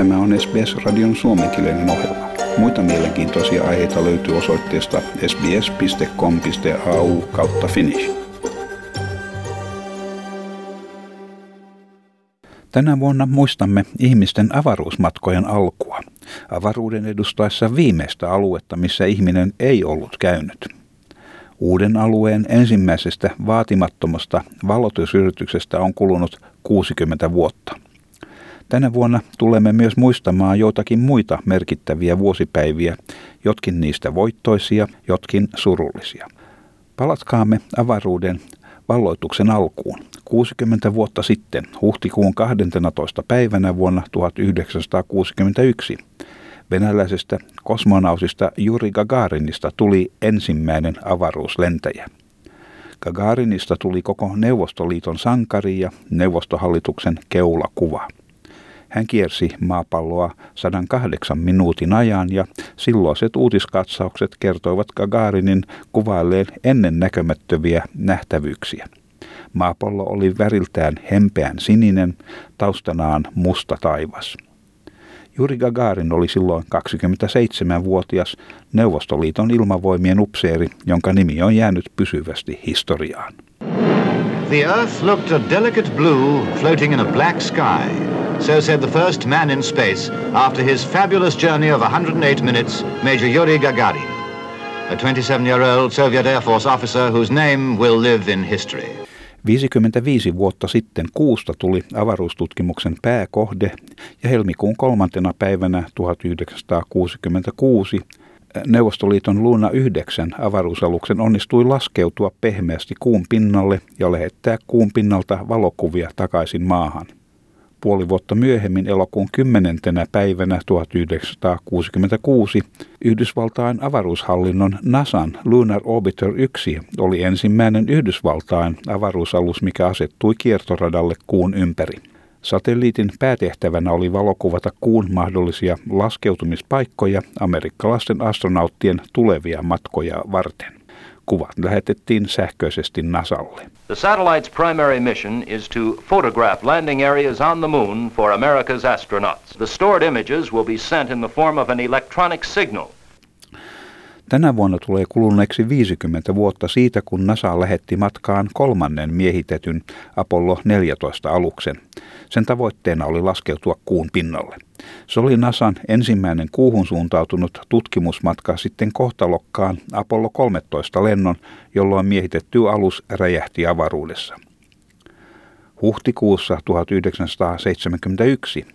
Tämä on SBS-radion suomenkielinen ohjelma. Muita mielenkiintoisia aiheita löytyy osoitteesta sbs.com.au kautta finnish. Tänä vuonna muistamme ihmisten avaruusmatkojen alkua, avaruuden edustaessa viimeistä aluetta, missä ihminen ei ollut käynyt. Uuden alueen ensimmäisestä vaatimattomasta valotusyrityksestä on kulunut 60 vuotta. Tänä vuonna tulemme myös muistamaan joitakin muita merkittäviä vuosipäiviä, jotkin niistä voittoisia, jotkin surullisia. Palatkaamme avaruuden valloituksen alkuun. 60 vuotta sitten, huhtikuun 12. päivänä vuonna 1961, venäläisestä kosmonautista Juri Gagarinista tuli ensimmäinen avaruuslentäjä. Gagarinista tuli koko Neuvostoliiton sankari ja neuvostohallituksen keulakuva. Hän kiersi maapalloa 108 minuutin ajan ja silloiset uutiskatsaukset kertoivat Gagarinin kuvailleen ennen näkömättöviä nähtävyyksiä. Maapallo oli väriltään hempeän sininen, taustanaan musta taivas. Juri Gagarin oli silloin 27-vuotias Neuvostoliiton ilmavoimien upseeri, jonka nimi on jäänyt pysyvästi historiaan. The earth looked a delicate blue floating in a black sky. So said the first man in space after his fabulous journey of 108 minutes, Major Yuri Gagarin, a 27-year-old Soviet Air Force officer whose name will live in history. 55 vuotta sitten kuusta tuli avaruustutkimuksen pääkohde ja helmikuun kolmantena päivänä 1966 Neuvostoliiton Luna 9 avaruusaluksen onnistui laskeutua pehmeästi kuun pinnalle ja lähettää kuun pinnalta valokuvia takaisin maahan. Puoli vuotta myöhemmin elokuun 10. päivänä 1966 Yhdysvaltain avaruushallinnon NASAn Lunar Orbiter 1 oli ensimmäinen Yhdysvaltain avaruusalus, mikä asettui kiertoradalle kuun ympäri. Satelliitin päätehtävänä oli valokuvata kuun mahdollisia laskeutumispaikkoja amerikkalaisten astronauttien tulevia matkoja varten. Kuvat lähetettiin sähköisesti NASAlle. The satellite's primary mission is to photograph landing areas on the moon for America's astronauts. The stored images will be sent in the form of an electronic signal Tänä vuonna tulee kuluneeksi 50 vuotta siitä, kun NASA lähetti matkaan kolmannen miehitetyn Apollo 14 aluksen. Sen tavoitteena oli laskeutua kuun pinnalle. Se oli NASAn ensimmäinen kuuhun suuntautunut tutkimusmatka sitten kohtalokkaan Apollo 13 lennon, jolloin miehitetty alus räjähti avaruudessa. Huhtikuussa 1971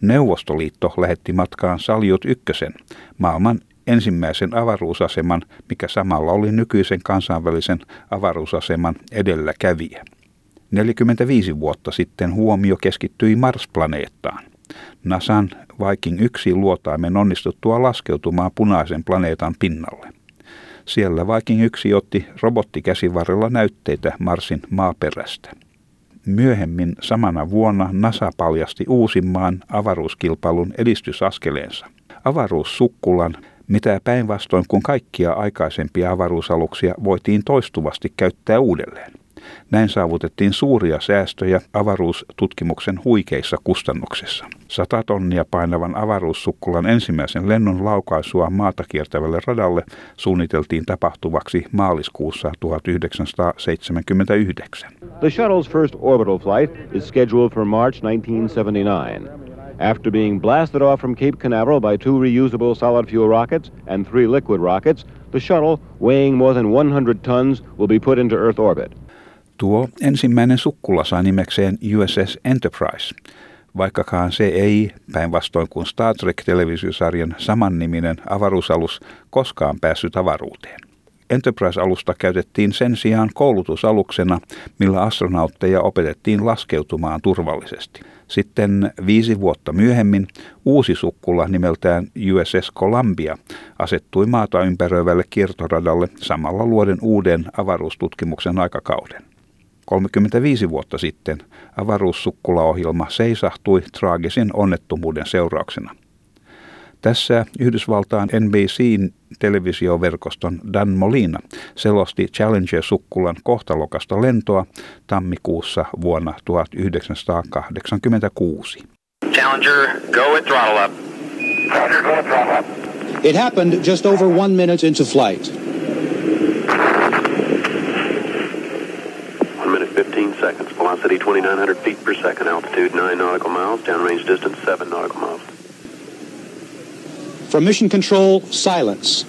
Neuvostoliitto lähetti matkaan Saljut ykkösen, maailman ensimmäisen avaruusaseman, mikä samalla oli nykyisen kansainvälisen avaruusaseman edelläkävijä. 45 vuotta sitten huomio keskittyi Mars-planeettaan. NASAn Viking 1 luotaimen onnistuttua laskeutumaan punaisen planeetan pinnalle. Siellä Viking 1 otti robottikäsivarrella näytteitä Marsin maaperästä. Myöhemmin samana vuonna NASA paljasti uusimman avaruuskilpailun edistysaskeleensa. Avaruussukkulan mitä päinvastoin kuin kaikkia aikaisempia avaruusaluksia voitiin toistuvasti käyttää uudelleen. Näin saavutettiin suuria säästöjä avaruustutkimuksen huikeissa kustannuksissa. Sata tonnia painavan avaruussukkulan ensimmäisen lennon laukaisua maata kiertävälle radalle suunniteltiin tapahtuvaksi maaliskuussa 1979. The shuttle's first orbital flight is scheduled for March 1979. After being blasted off from Cape Canaveral by two reusable solid fuel rockets and three liquid rockets, the shuttle, weighing more than 100 tons, will be put into Earth orbit. Tuo ensimmäinen sukkula sai nimekseen USS Enterprise, vaikkakaan se ei, päinvastoin kuin Star Trek-televisiosarjan samanniminen avaruusalus, koskaan päässyt avaruuteen. Enterprise-alusta käytettiin sen sijaan koulutusaluksena, millä astronautteja opetettiin laskeutumaan turvallisesti. Sitten viisi vuotta myöhemmin uusi sukkula nimeltään USS Columbia asettui maata ympäröivälle kiertoradalle samalla luoden uuden avaruustutkimuksen aikakauden. 35 vuotta sitten avaruussukkulaohjelma seisahtui traagisen onnettomuuden seurauksena. Tässä Yhdysvaltain NBCn televisioverkoston Dan Molina selosti Challenger-sukkulan kohtalokasta lentoa tammikuussa vuonna 1986. Challenger, go at throttle up. Roger, go at throttle up. It happened just over one minute into flight. One minute, 15 seconds. Velocity 2,900 feet per second. Altitude 9 nautical miles. Downrange distance 7 nautical miles. From Mission Control, silence.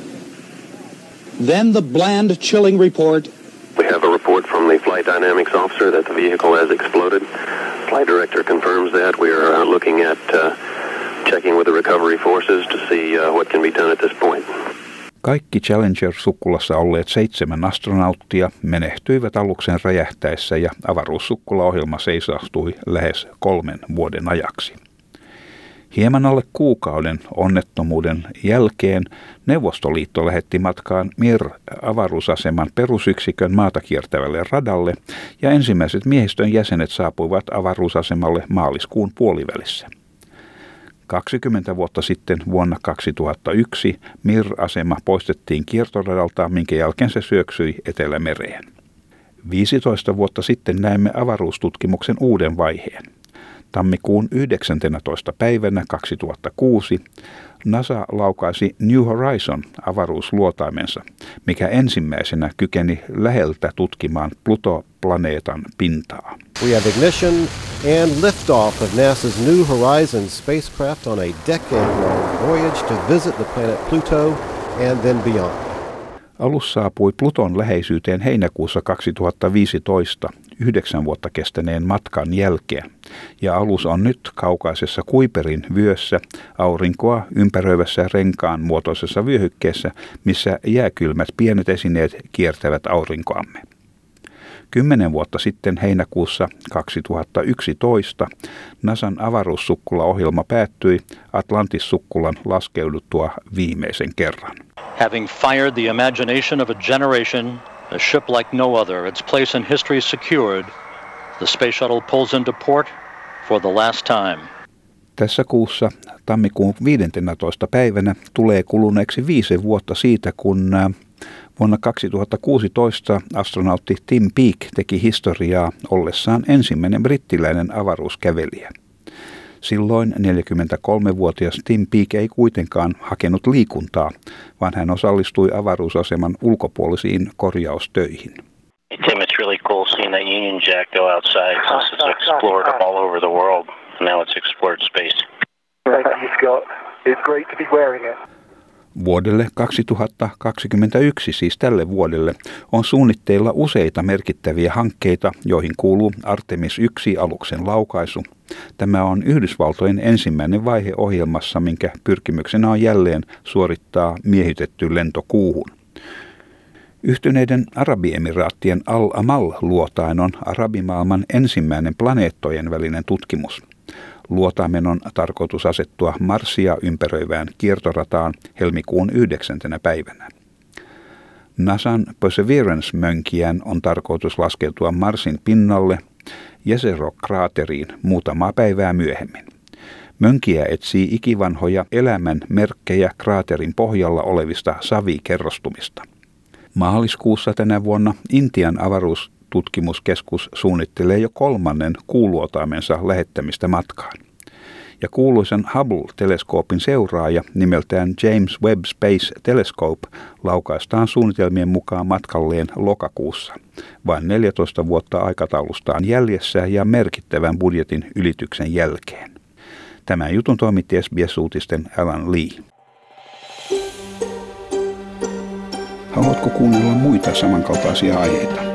Then the bland, chilling report We have a report from the flight dynamics officer that the vehicle has exploded. Flight director confirms that. We are uh, looking at uh, checking with the recovery forces to see uh, what can be done at this point. Kaikki Challenger-sukkulassa olleet seitsemän astronauttia menehtyivät aluksen räjähtäessä ja avaruussukkulaohjelma seisastui lähes kolmen vuoden ajaksi. Hieman alle kuukauden onnettomuuden jälkeen Neuvostoliitto lähetti matkaan Mir-avaruusaseman perusyksikön maata kiertävälle radalle ja ensimmäiset miehistön jäsenet saapuivat avaruusasemalle maaliskuun puolivälissä. 20 vuotta sitten vuonna 2001 Mir-asema poistettiin kiertoradalta, minkä jälkeen se syöksyi Etelämereen. 15 vuotta sitten näemme avaruustutkimuksen uuden vaiheen. Tammikuun 19. päivänä 2006 NASA laukaisi New Horizon avaruusluotaimensa, mikä ensimmäisenä kykeni läheltä tutkimaan Pluto-planeetan pintaa. We have ignition and liftoff of NASA's New Horizons spacecraft on a decade-long voyage to visit the planet Pluto and then beyond. Alus saapui Pluton läheisyyteen heinäkuussa 2015 yhdeksän vuotta kestäneen matkan jälkeen, ja alus on nyt kaukaisessa Kuiperin vyössä aurinkoa ympäröivässä renkaan muotoisessa vyöhykkeessä, missä jääkylmät pienet esineet kiertävät aurinkoamme. Kymmenen vuotta sitten heinäkuussa 2011 NASAn avaruussukkulaohjelma päättyi Atlantis-sukkulan laskeuduttua viimeisen kerran. Having fired the imagination of a generation, a ship like no other, its place in history secured, the space shuttle pulls into port for the last time. Tässä kuussa tammikuun 15. päivänä tulee kuluneeksi viisi vuotta siitä, kun Vuonna 2016 astronautti Tim Peake teki historiaa ollessaan ensimmäinen brittiläinen avaruuskävelijä. Silloin 43-vuotias Tim Peake ei kuitenkaan hakenut liikuntaa, vaan hän osallistui avaruusaseman ulkopuolisiin korjaustöihin. Tim, it's really cool seeing that Union Jack go outside since it's explored all over the world. Now it's explored space. Thank you, Scott. It's great to be wearing it. Vuodelle 2021, siis tälle vuodelle, on suunnitteilla useita merkittäviä hankkeita, joihin kuuluu Artemis 1-aluksen laukaisu. Tämä on Yhdysvaltojen ensimmäinen vaihe ohjelmassa, minkä pyrkimyksenä on jälleen suorittaa miehitetty lento kuuhun. Yhtyneiden Arabiemiraattien Al-Amal-luotain on arabimaailman ensimmäinen planeettojen välinen tutkimus – Luotaimen on tarkoitus asettua Marsia ympäröivään kiertorataan helmikuun 9. päivänä. NASAn Perseverance-mönkijän on tarkoitus laskeutua Marsin pinnalle Jezero-kraateriin muutamaa päivää myöhemmin. Mönkiä etsii ikivanhoja elämän merkkejä kraaterin pohjalla olevista savikerrostumista. Maaliskuussa tänä vuonna Intian avaruus tutkimuskeskus suunnittelee jo kolmannen kuuluotaimensa lähettämistä matkaan. Ja kuuluisen Hubble-teleskoopin seuraaja nimeltään James Webb Space Telescope laukaistaan suunnitelmien mukaan matkalleen lokakuussa, vain 14 vuotta aikataulustaan jäljessä ja merkittävän budjetin ylityksen jälkeen. Tämän jutun toimitti SBS-uutisten Alan Lee. Haluatko kuunnella muita samankaltaisia aiheita?